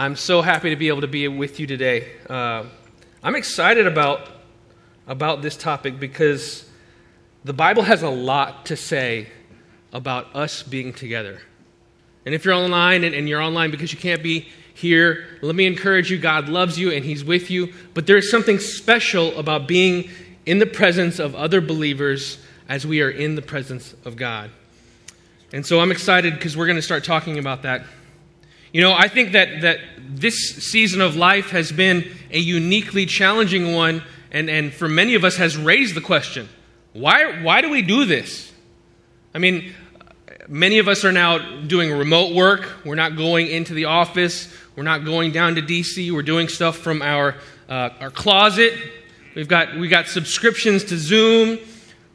I'm so happy to be able to be with you today. Uh, I'm excited about, about this topic because the Bible has a lot to say about us being together. And if you're online and, and you're online because you can't be here, let me encourage you God loves you and He's with you. But there is something special about being in the presence of other believers as we are in the presence of God. And so I'm excited because we're going to start talking about that. You know, I think that, that this season of life has been a uniquely challenging one, and, and for many of us has raised the question why, why do we do this? I mean, many of us are now doing remote work. We're not going into the office. We're not going down to DC. We're doing stuff from our, uh, our closet. We've got, we got subscriptions to Zoom.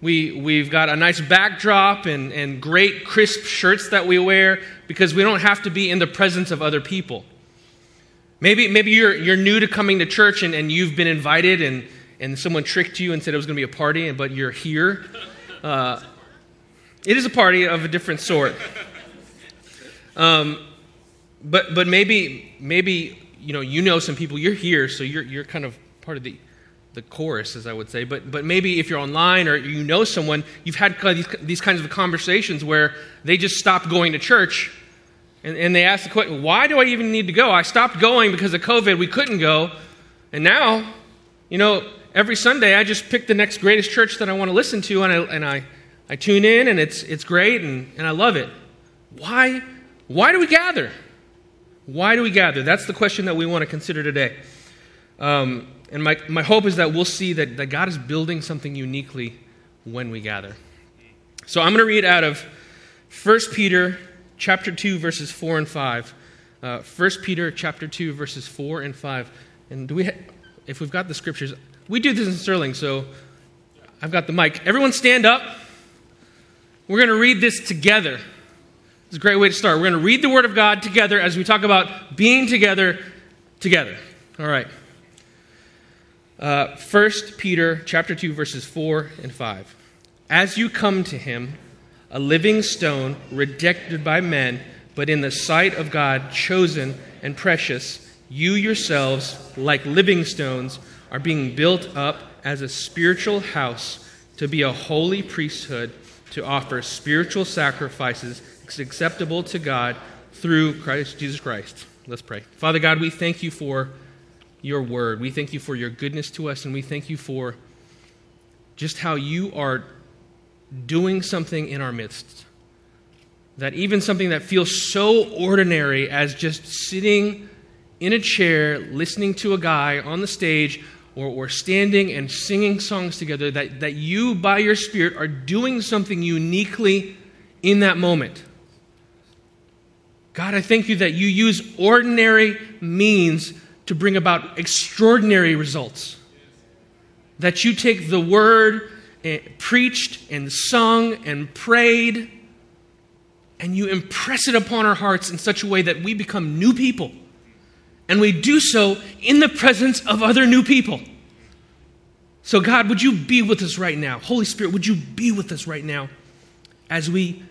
We, we've got a nice backdrop and, and great crisp shirts that we wear because we don't have to be in the presence of other people. Maybe, maybe you're, you're new to coming to church and, and you've been invited and, and someone tricked you and said it was going to be a party, but you're here. Uh, it is a party of a different sort. Um, but, but maybe, maybe you know, you know some people, you're here, so you're, you're kind of part of the the chorus, as I would say. But, but maybe if you're online or you know someone, you've had these, these kinds of conversations where they just stopped going to church and, and they ask the question, why do I even need to go? I stopped going because of COVID. We couldn't go. And now, you know, every Sunday I just pick the next greatest church that I want to listen to and I, and I, I tune in and it's, it's great and, and I love it. Why, why do we gather? Why do we gather? That's the question that we want to consider today. Um, and my, my hope is that we'll see that, that God is building something uniquely when we gather. So I'm going to read out of 1 Peter chapter 2, verses 4 and 5. Uh, 1 Peter chapter 2, verses 4 and 5. And do we ha- if we've got the scriptures, we do this in Sterling, so I've got the mic. Everyone stand up. We're going to read this together. It's a great way to start. We're going to read the Word of God together as we talk about being together together. All right. Uh, 1 Peter chapter 2 verses 4 and 5. As you come to him, a living stone rejected by men, but in the sight of God chosen and precious, you yourselves, like living stones, are being built up as a spiritual house to be a holy priesthood to offer spiritual sacrifices acceptable to God through Christ Jesus Christ. Let's pray. Father God, we thank you for your word. We thank you for your goodness to us, and we thank you for just how you are doing something in our midst. That even something that feels so ordinary as just sitting in a chair, listening to a guy on the stage, or, or standing and singing songs together, that, that you, by your Spirit, are doing something uniquely in that moment. God, I thank you that you use ordinary means to bring about extraordinary results. That you take the word and eh, preached and sung and prayed and you impress it upon our hearts in such a way that we become new people. And we do so in the presence of other new people. So, God, would you be with us right now? Holy Spirit, would you be with us right now as we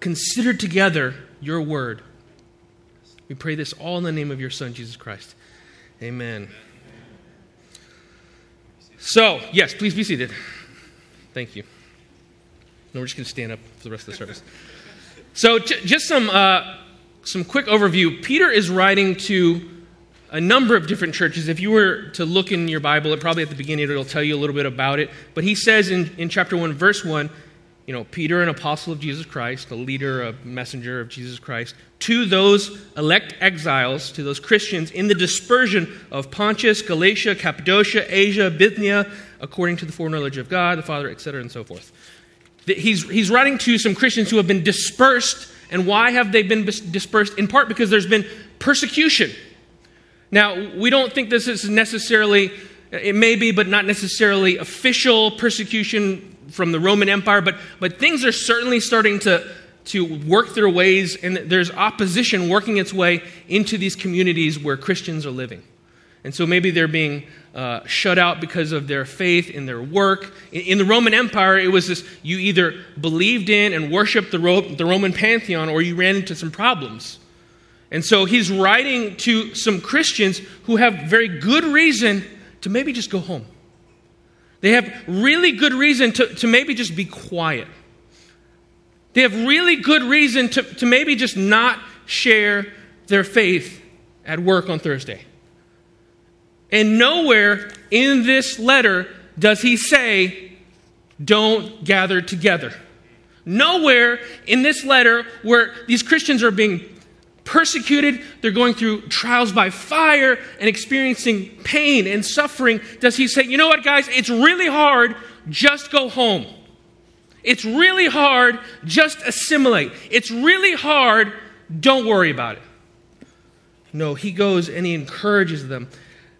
consider together your word? We pray this all in the name of your Son, Jesus Christ. Amen. So, yes, please be seated. Thank you. No, we're just going to stand up for the rest of the service. So, j- just some, uh, some quick overview. Peter is writing to a number of different churches. If you were to look in your Bible, it probably at the beginning it'll tell you a little bit about it. But he says in, in chapter 1, verse 1, you know, Peter, an apostle of Jesus Christ, a leader, a messenger of Jesus Christ, to those elect exiles, to those Christians in the dispersion of Pontus, Galatia, Cappadocia, Asia, Bithynia, according to the foreknowledge of God, the Father, etc., and so forth. He's, he's writing to some Christians who have been dispersed. And why have they been dispersed? In part because there's been persecution. Now, we don't think this is necessarily, it may be, but not necessarily official persecution from the Roman Empire, but, but things are certainly starting to, to work their ways, and there's opposition working its way into these communities where Christians are living. And so maybe they're being uh, shut out because of their faith in their work. In, in, the Roman Empire, it was this you either believed in and worshiped the, Ro- the Roman pantheon or you ran into some problems. And so he's writing to some Christians who have very good reason to maybe just go home. They have really good reason to, to maybe just be quiet. They have really good reason to, to maybe just not share their faith at work on Thursday. And nowhere in this letter does he say, don't gather together. Nowhere in this letter where these Christians are being persecuted, they're going through trials by fire and experiencing pain and suffering, does he say, you know what, guys, it's really hard, just go home. It's really hard, just assimilate. It's really hard, don't worry about it. No, he goes and he encourages them.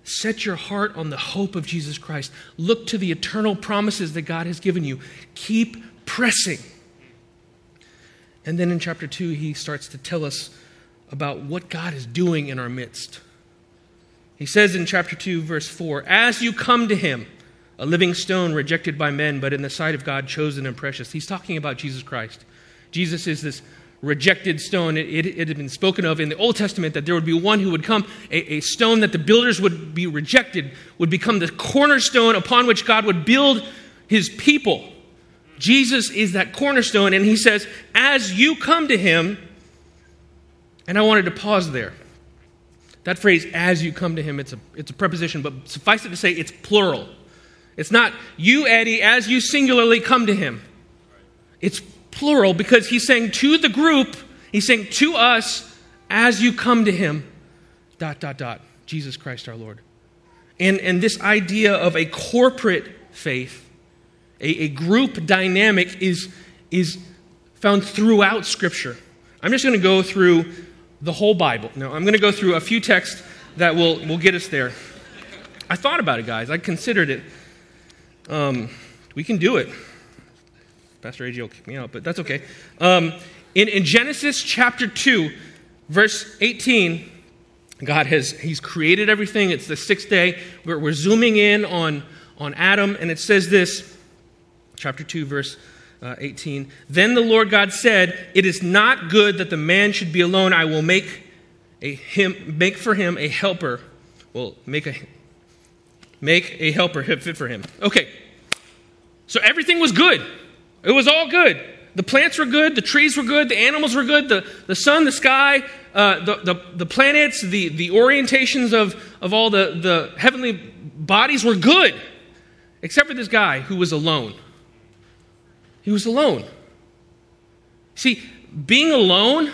Set your heart on the hope of Jesus Christ. Look to the eternal promises that God has given you. Keep pressing. And then in chapter 2, he starts to tell us about what God is doing in our midst. He says in chapter 2, verse 4 As you come to him, a living stone rejected by men, but in the sight of God chosen and precious. He's talking about Jesus Christ. Jesus is this rejected stone. It, it, it, had been spoken of in the Old Testament that there would be one who would come, a, a stone that the builders would be rejected, would become the cornerstone upon which God would build his people. Jesus is that cornerstone, and he says, As you come to him, and I wanted to pause there. That phrase, as you come to him, it's a, it's a preposition, but suffice it to say, it's plural. It's not you, Eddie, as you singularly come to him. It's plural because he's saying to the group, he's saying to us, as you come to him, dot, dot, dot, Jesus Christ our Lord. And, and this idea of a corporate faith, a, a group dynamic, is, is found throughout Scripture. I'm just going to go through the whole Bible. Now, I'm going to go through a few texts that will, will get us there. I thought about it, guys. I considered it. Um, we can do it. Pastor AJ will kick me out, but that's okay. Um, in, in Genesis chapter 2, verse 18, God has He's created everything. It's the sixth day. We're, we're zooming in on, on Adam, and it says this, chapter 2, verse uh, 18. Then the Lord God said, It is not good that the man should be alone. I will make, a him, make for him a helper. Well, make a, make a helper fit for him. Okay. So everything was good. It was all good. The plants were good, the trees were good, the animals were good, the, the sun, the sky, uh, the, the, the, planets, the, the orientations of, of all the, the heavenly bodies were good, except for this guy who was alone. He was alone. See, being alone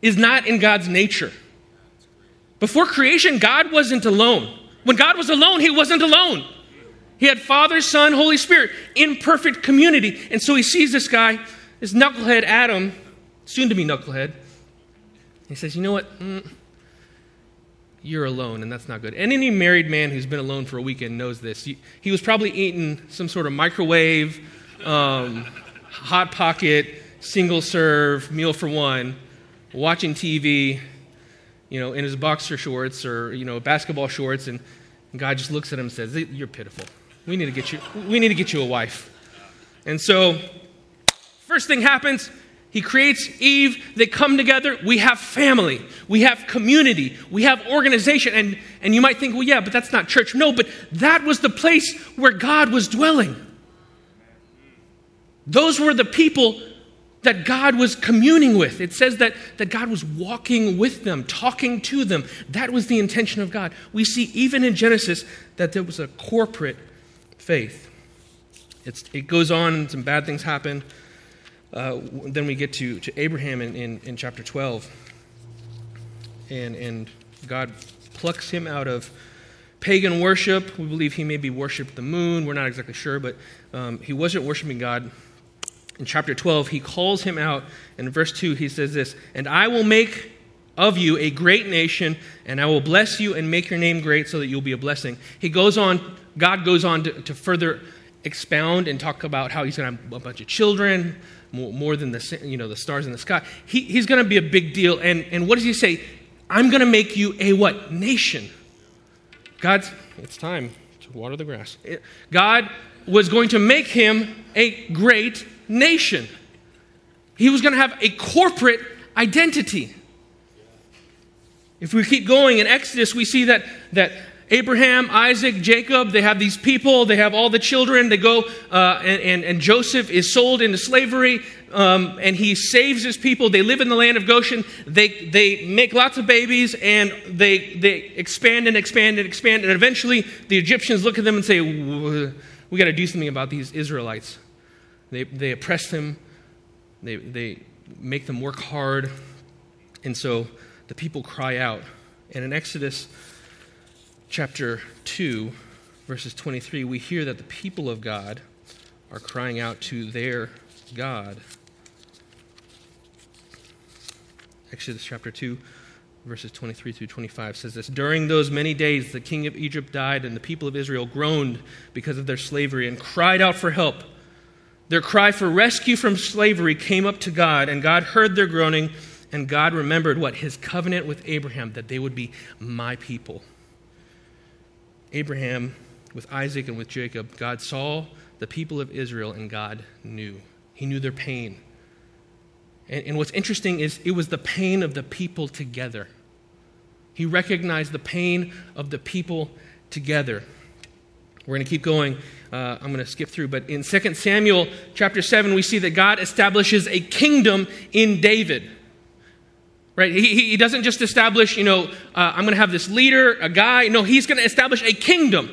is not in God's nature. Before creation, God wasn't alone. When God was alone, he wasn't alone. He had Father, Son, Holy Spirit in perfect community. And so he sees this guy, this knucklehead Adam, soon to be knucklehead. He says, You know what? Mm, you're alone, and that's not good. And any married man who's been alone for a weekend knows this. He, he was probably eating some sort of microwave, um, hot pocket, single serve meal for one, watching TV, you know, in his boxer shorts or, you know, basketball shorts, and God just looks at him and says, You're pitiful. We need to get you, we need to get you a wife. And so, first thing happens, he creates Eve. They come together. We have family. We have community. We have organization. And, and you might think, well, yeah, but that's not church. No, but that was the place where God was dwelling. Those were the people that God was communing with. It says that, that God was walking with them, talking to them. That was the intention of God. We see even in Genesis that there was a corporate faith. It's, it goes on, and some bad things happen. Uh, then we get to, to Abraham in, in, in chapter 12. And, and God plucks him out of pagan worship. We believe he maybe worshiped the moon. We're not exactly sure, but um, he wasn't worshiping God. In chapter 12, he calls him out. In verse 2, he says this And I will make of you a great nation, and I will bless you and make your name great so that you'll be a blessing. He goes on God goes on to, to further expound and talk about how he's going to have a bunch of children, more, more, than the, you know, the stars in the sky. He, he's going to be a big deal. And, and what does he say? I'm going to make you a what? Nation. God's, it's time to water the grass. God was going to make him a great nation. He was going to have a corporate identity. If we keep going in Exodus, we see that, that Abraham, Isaac, Jacob, they have these people, they have all the children. They go, uh, and, and, and, Joseph is sold into slavery, um, and he saves his people. They live in the land of Goshen. They, they make lots of babies, and they, they expand and expand and expand. And eventually, the Egyptians look at them and say, We got to do something about these Israelites. They, they oppress them, they, they make them work hard. And so the people cry out. And in Exodus, chapter 2, verses 23, we hear that the people of God are crying out to their God. Exodus chapter 2, verses 23 through 25 says this During those many days, the king of Egypt died, and the people of Israel groaned because of their slavery and cried out for help. Their cry for rescue from slavery came up to God, and God heard their groaning, and God remembered what? His covenant with Abraham, that they would be my people. Abraham, with Isaac, and with Jacob, God saw the people of Israel and God knew. He knew their pain. And, and what's interesting is it was the pain of the people together. He recognized the pain of the people together. We're going to keep going. Uh, I'm going to skip through, but in 2 Samuel chapter 7, we see that God establishes a kingdom in David. Right? He, he doesn't just establish, you know, uh, I'm going to have this leader, a guy. No, he's going to establish a kingdom.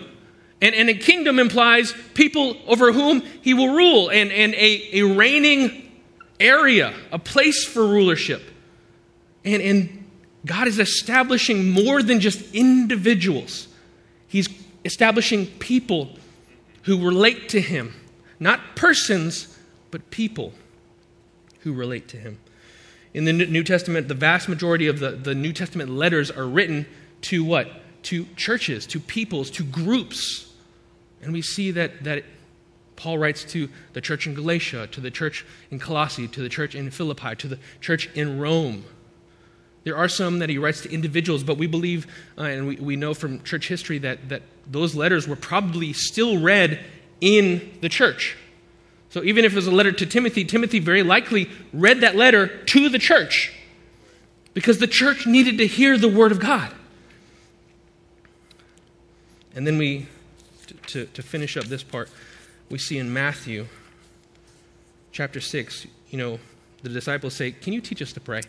And, and a kingdom implies people over whom he will rule and, and a, a reigning area, a place for rulership. And, and God is establishing more than just individuals, He's establishing people who relate to Him. Not persons, but people who relate to Him. In the New Testament, the vast majority of the, the New Testament letters are written to what? To churches, to peoples, to groups. And we see that, that Paul writes to the church in Galatia, to the church in Colossae, to the church in Philippi, to the church in Rome. There are some that he writes to individuals, but we believe uh, and we, we know from church history that, that those letters were probably still read in the church. So even if it was a letter to Timothy, Timothy very likely read that letter to the church because the church needed to hear the word of God. And then we, to, to finish up this part, we see in Matthew chapter 6, you know, the disciples say, Can you teach us to pray?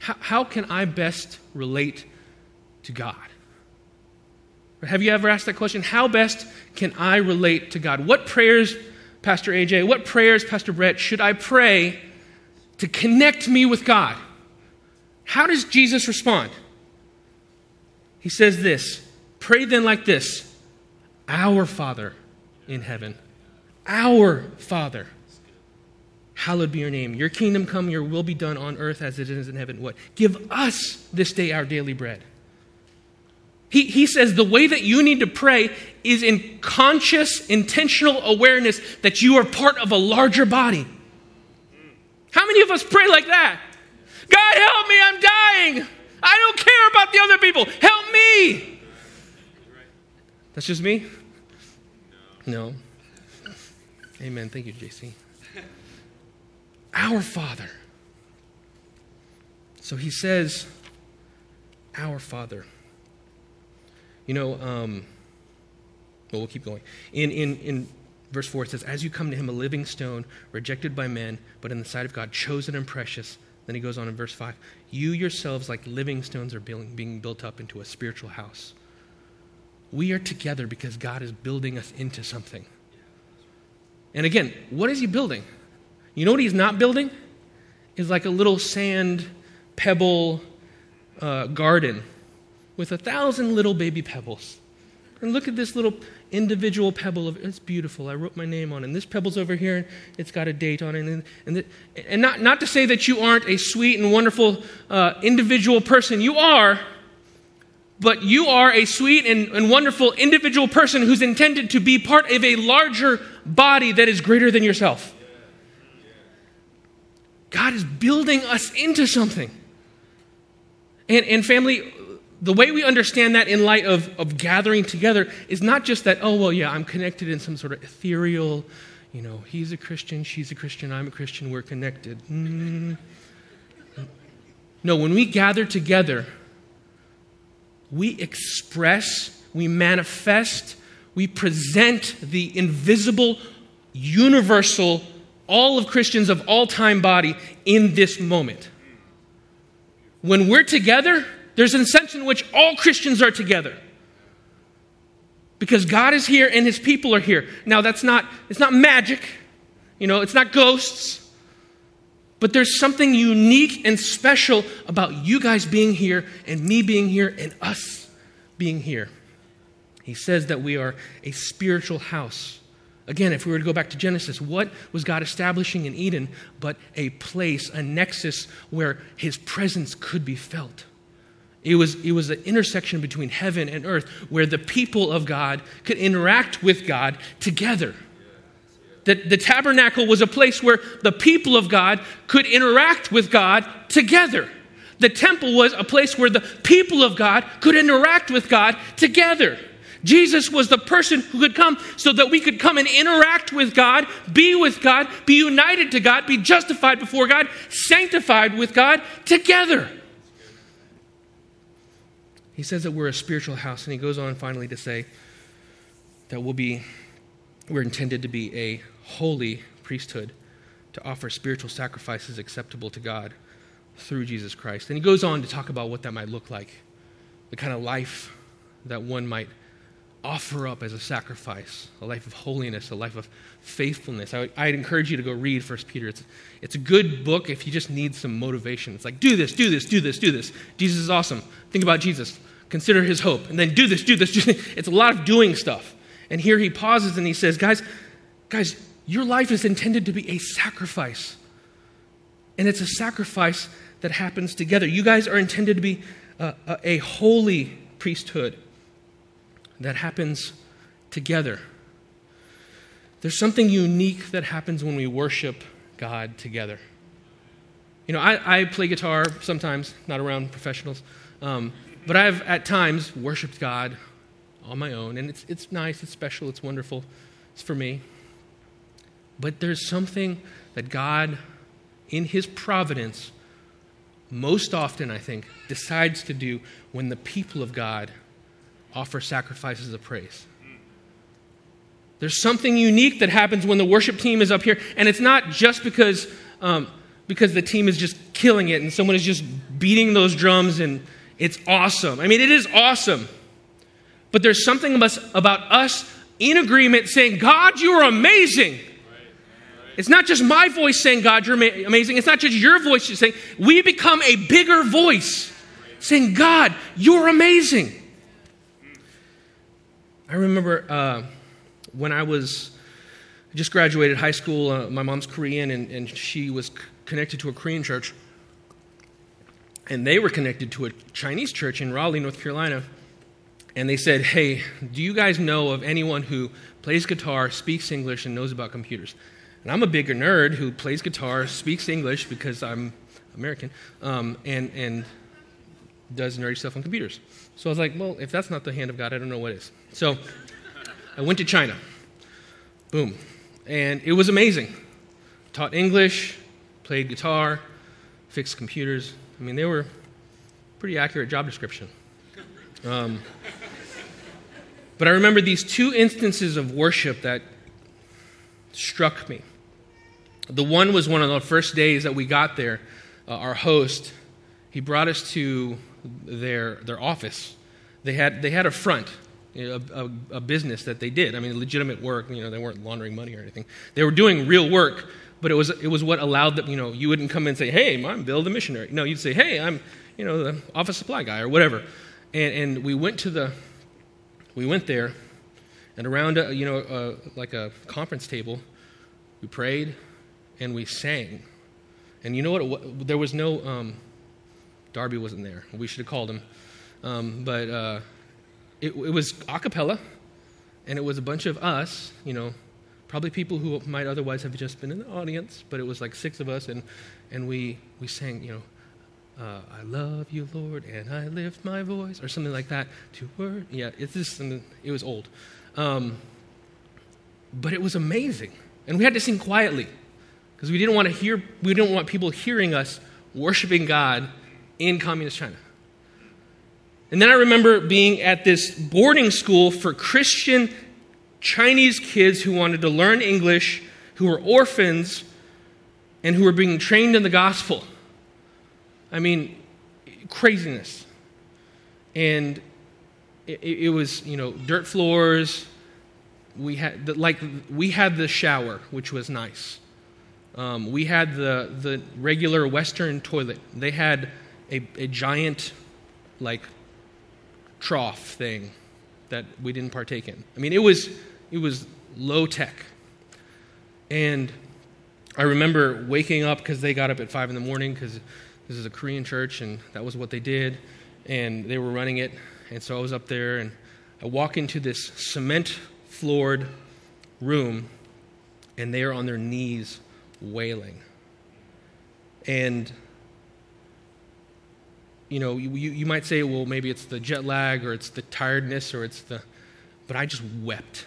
How, how can I best relate to God? Have you ever asked that question? How best can I relate to God? What prayers Pastor AJ, what prayers, Pastor Brett, should I pray to connect me with God? How does Jesus respond? He says this Pray then like this Our Father in heaven, our Father, hallowed be your name. Your kingdom come, your will be done on earth as it is in heaven. What? Give us this day our daily bread. He, he says the way that you need to pray is in conscious, intentional awareness that you are part of a larger body. How many of us pray like that? God, help me, I'm dying. I don't care about the other people. Help me. That's just me? No. Amen. Thank you, JC. Our Father. So he says, Our Father. You know, um, well, we'll keep going. In, in, in verse 4, it says, As you come to him, a living stone, rejected by men, but in the sight of God, chosen and precious. Then he goes on in verse 5 You yourselves, like living stones, are being built up into a spiritual house. We are together because God is building us into something. And again, what is he building? You know what he's not building? Is like a little sand pebble uh, garden with a thousand little baby pebbles. And look at this little individual pebble. Of, it's beautiful. I wrote my name on it. And this pebble's over here, and it's got a date on it. And, and, the, and not, not to say that you aren't a sweet and wonderful uh, individual person. You are, but you are a sweet and, and wonderful individual person who's intended to be part of a larger body that is greater than yourself. God is building us into something. And, and family, the way we understand that in light of, of gathering together is not just that, oh, well, yeah, I'm connected in some sort of ethereal, you know, he's a Christian, she's a Christian, I'm a Christian, we're connected. Mm. No, when we gather together, we express, we manifest, we present the invisible, universal, all of Christians of all time body in this moment. When we're together, there's a sense in which all Christians are together. Because God is here and his people are here. Now that's not it's not magic. You know, it's not ghosts. But there's something unique and special about you guys being here and me being here and us being here. He says that we are a spiritual house. Again, if we were to go back to Genesis, what was God establishing in Eden but a place, a nexus where his presence could be felt? It was, it was an intersection between heaven and earth where the people of God could interact with God together. That the tabernacle was a place where the people of God could interact with God together. The temple was a place where the people of God could interact with God together. Jesus was the person who could come so that we could come and interact with God, be with God, be united to God, be justified before God, sanctified with God together. He says that we're a spiritual house, and he goes on finally to say that we'll be, we're intended to be a holy priesthood to offer spiritual sacrifices acceptable to God through Jesus Christ. And he goes on to talk about what that might look like, the kind of life that one might offer up as a sacrifice, a life of holiness, a life of faithfulness. I would, I'd encourage you to go read 1 Peter. It's, it's a good book if you just need some motivation. It's like, do this, do this, do this, do this. Jesus is awesome. Think about Jesus. Consider his hope. And then do this, do this, do this. It's a lot of doing stuff. And here he pauses and he says, guys, guys, your life is intended to be a sacrifice. And it's a sacrifice that happens together. You guys are intended to be a, a, a holy priesthood that happens together. There's something unique that happens when we worship God together. You know, I, I play guitar sometimes, not around professionals, um, but I've at times worshiped God on my own, and it's, it's nice, it's special, it's wonderful, it's for me. But there's something that God, in His providence, most often, I think, decides to do when the people of God offer sacrifices of praise. There's something unique that happens when the worship team is up here, and it's not just because, um, because the team is just killing it and someone is just beating those drums and it's awesome. I mean, it is awesome. But there's something about us in agreement saying, God, you are amazing. It's not just my voice saying, God, you're amazing. It's not just your voice saying, we become a bigger voice saying, God, you're amazing. I remember uh, when I was just graduated high school, uh, my mom's Korean, and, and she was c- connected to a Korean church. And they were connected to a Chinese church in Raleigh, North Carolina. And they said, Hey, do you guys know of anyone who plays guitar, speaks English, and knows about computers? And I'm a bigger nerd who plays guitar, speaks English because I'm American, um, and, and does nerdy stuff on computers. So I was like, well, if that's not the hand of God, I don't know what is. So I went to China. Boom. And it was amazing. Taught English, played guitar, fixed computers. I mean, they were pretty accurate job description. Um, but I remember these two instances of worship that struck me. The one was one of the first days that we got there. Uh, our host, he brought us to their, their office. They had, they had a front, you know, a, a, a, business that they did. I mean, legitimate work. You know, they weren't laundering money or anything. They were doing real work, but it was, it was what allowed them, you know, you wouldn't come in and say, hey, I'm Bill the missionary. No, you'd say, hey, I'm, you know, the office supply guy or whatever. And, and we went to the, we went there, and around, a, you know, a, like a conference table, we prayed and we sang. And you know what? There was no, um, Darby wasn't there. We should have called him. Um, but uh, it, it, was a cappella, and it was a bunch of us, you know, probably people who might otherwise have just been in the audience, but it was like six of us, and, and we, we sang, you know, uh, I love you, Lord, and I lift my voice, or something like that. To word, yeah, it's just, it was old. Um, but it was amazing. And we had to sing quietly because we didn't want to hear, we didn't want people hearing us worshiping God in communist China. And then I remember being at this boarding school for Christian Chinese kids who wanted to learn English, who were orphans, and who were being trained in the gospel. I mean, craziness. And it, it was, you know, dirt floors. We had, the, like, we had the shower, which was nice. Um, we had the, the regular Western toilet. They had a, a giant, like, trough thing that we didn't partake in. I mean, it was, it was low tech. And I remember waking up because they got up at 5 in the morning because this is a Korean church and that was what they did. And they were running it. And so I was up there and I walk into this cement floored room and they are on their knees wailing. And, you know, you, you might say, well, maybe it's the jet lag or it's the tiredness or it's the. But I just wept.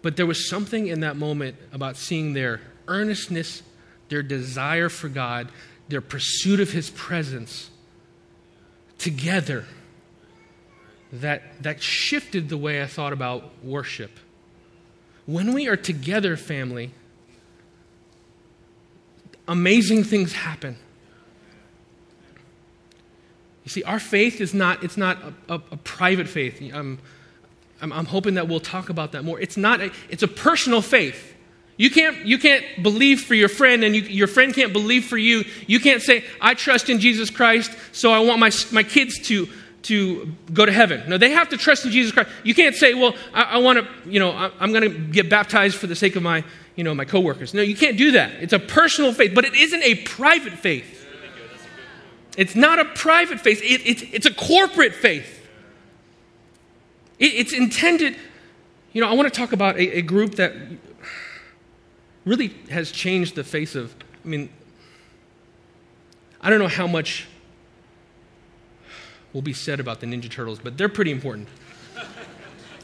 But there was something in that moment about seeing their earnestness, their desire for God, their pursuit of His presence together that, that shifted the way I thought about worship. When we are together, family, amazing things happen. You see, our faith is not, it's not a, a, a private faith. I'm, I'm, I'm, hoping that we'll talk about that more. It's not, a, it's a personal faith. You can't, you can't believe for your friend, and you, your friend can't believe for you. You can't say, I trust in Jesus Christ, so I want my, my kids to, to go to heaven. No, they have to trust in Jesus Christ. You can't say, well, I, I want to, you know, I, I'm going to get baptized for the sake of my, you know, my coworkers. No, you can't do that. It's a personal faith, but it isn't a private faith. It's not a private faith, it, it's, it's a corporate faith. It, it's intended, you know, I want to talk about a, a group that really has changed the face of, I mean, I don't know how much will be said about the Ninja Turtles, but they're pretty important.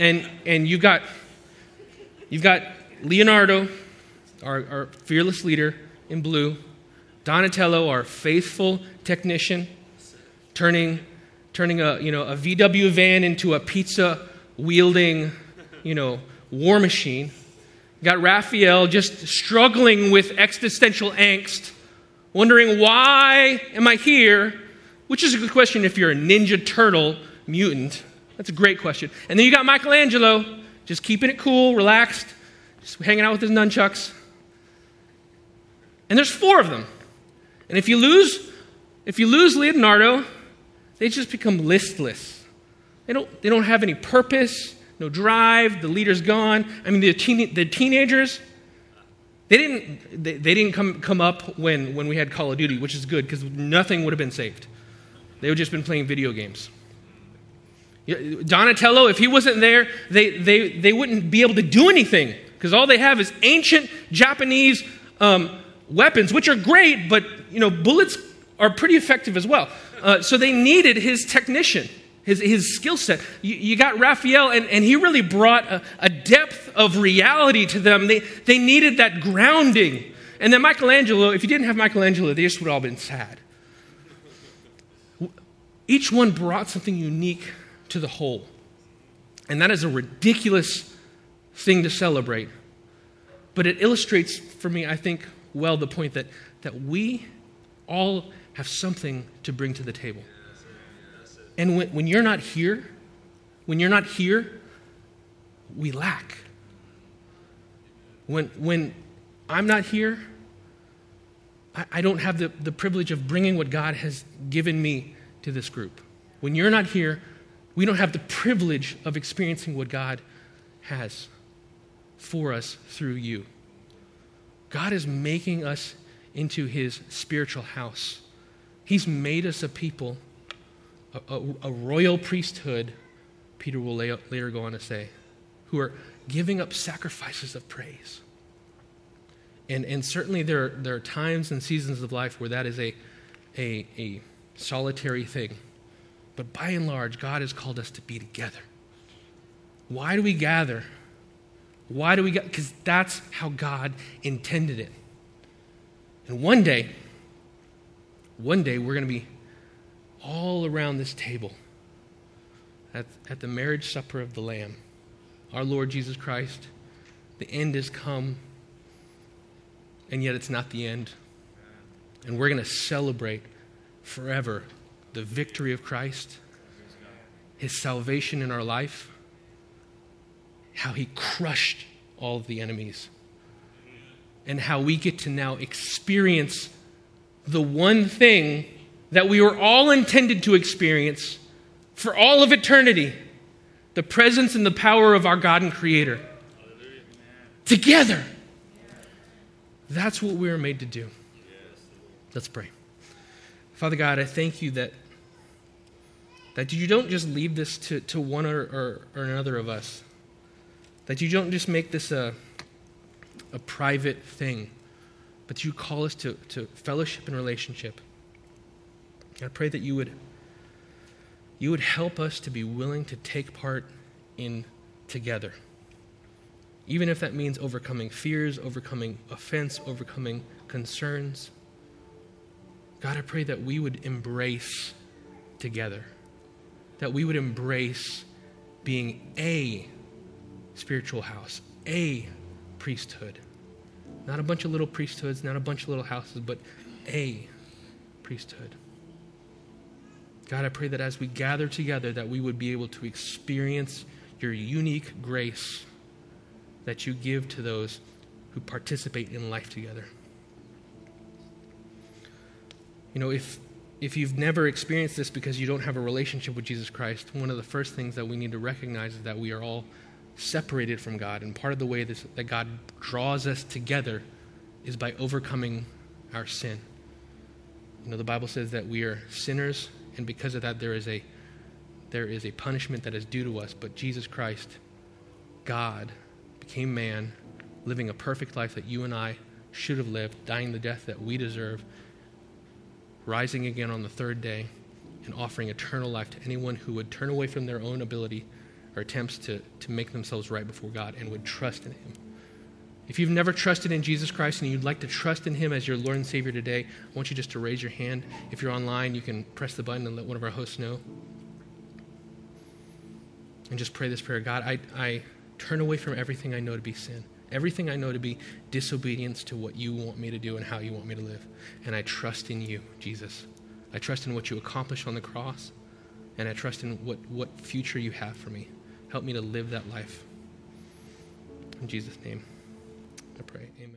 and and you've got you've got Leonardo, our, our fearless leader in blue, Donatello, our faithful technician, turning turning a you know a VW van into a pizza wielding, you know, war machine. Got Raphael just struggling with existential angst, wondering why am I here? Which is a good question if you're a Ninja Turtle mutant. That's a great question. And then you got Michelangelo, just keeping it cool, relaxed, just hanging out with his nunchucks. And there's four of them. And if you lose, if you lose Leonardo, they just become listless. They don't, they don't have any purpose, no drive. The leader's gone. I mean, the, teen, the teenagers, they didn't, they, they didn't come, come up when, when we had Call of Duty, which is good because nothing would have been saved. They would just been playing video games. Donatello, if he wasn't there, they, they, they wouldn't be able to do anything because all they have is ancient Japanese um, weapons, which are great, but you know bullets are pretty effective as well. Uh, so they needed his technician, his, his skill set. You, you, got Raphael, and, and he really brought a, a depth of reality to them. They, they needed that grounding. And then Michelangelo, if you didn't have Michelangelo, they just would all been sad. Each one brought something unique to the whole. And that is a ridiculous thing to celebrate. But it illustrates for me, I think, well, the point that, that we all have something to bring to the table. And when, when you're not here, when you're not here, we lack. When, when I'm not here, I, I don't have the, the privilege of bringing what God has given me to this group. When you're not here, we don't have the privilege of experiencing what God has for us through you. God is making us into his spiritual house. He's made us a people, a, a, a royal priesthood, Peter will lay, later go on to say, who are giving up sacrifices of praise. And, and certainly there, there are times and seasons of life where that is a, a, a solitary thing. But by and large, God has called us to be together. Why do we gather? Why do we gather? Because that's how God intended it. And one day, one day we're going to be all around this table at, at the marriage supper of the Lamb, our Lord Jesus Christ, the end has come, and yet it's not the end. And we're going to celebrate forever the victory of Christ, his salvation in our life, how he crushed all of the enemies, and how we get to now experience the one thing that we were all intended to experience for all of eternity the presence and the power of our God and Creator. Together. That's what we were made to do. Let's pray. Father God, I thank you that, that you don't just leave this to, to one or, or, or another of us, that you don't just make this a, a private thing, but you call us to, to fellowship and relationship. I pray that you would, you would help us to be willing to take part in together. Even if that means overcoming fears, overcoming offense, overcoming concerns. God, I pray that we would embrace together, that we would embrace being a spiritual house, a priesthood. Not a bunch of little priesthoods, not a bunch of little houses, but a priesthood. God, I pray that as we gather together, that we would be able to experience your unique grace that you give to those who participate in life together. You know, if if you've never experienced this because you don't have a relationship with Jesus Christ, one of the first things that we need to recognize is that we are all separated from God. And part of the way this, that God draws us together is by overcoming our sin. You know, the Bible says that we are sinners, and because of that, there is a there is a punishment that is due to us. But Jesus Christ, God, became man, living a perfect life that you and I should have lived, dying the death that we deserve, rising again on the third day, and offering eternal life to anyone who would turn away from their own ability or attempts to, to make themselves right before God and would trust in Him. If you've never trusted in Jesus Christ and you'd like to trust in Him as your Lord and Savior today, I want you just to raise your hand. If you're online, you can press the button and let one of our hosts know. And just pray this prayer God, I, I turn away from everything I know to be sin, everything I know to be disobedience to what you want me to do and how you want me to live. And I trust in you, Jesus. I trust in what you accomplished on the cross, and I trust in what, what future you have for me. Help me to live that life. In Jesus' name, I pray. Amen.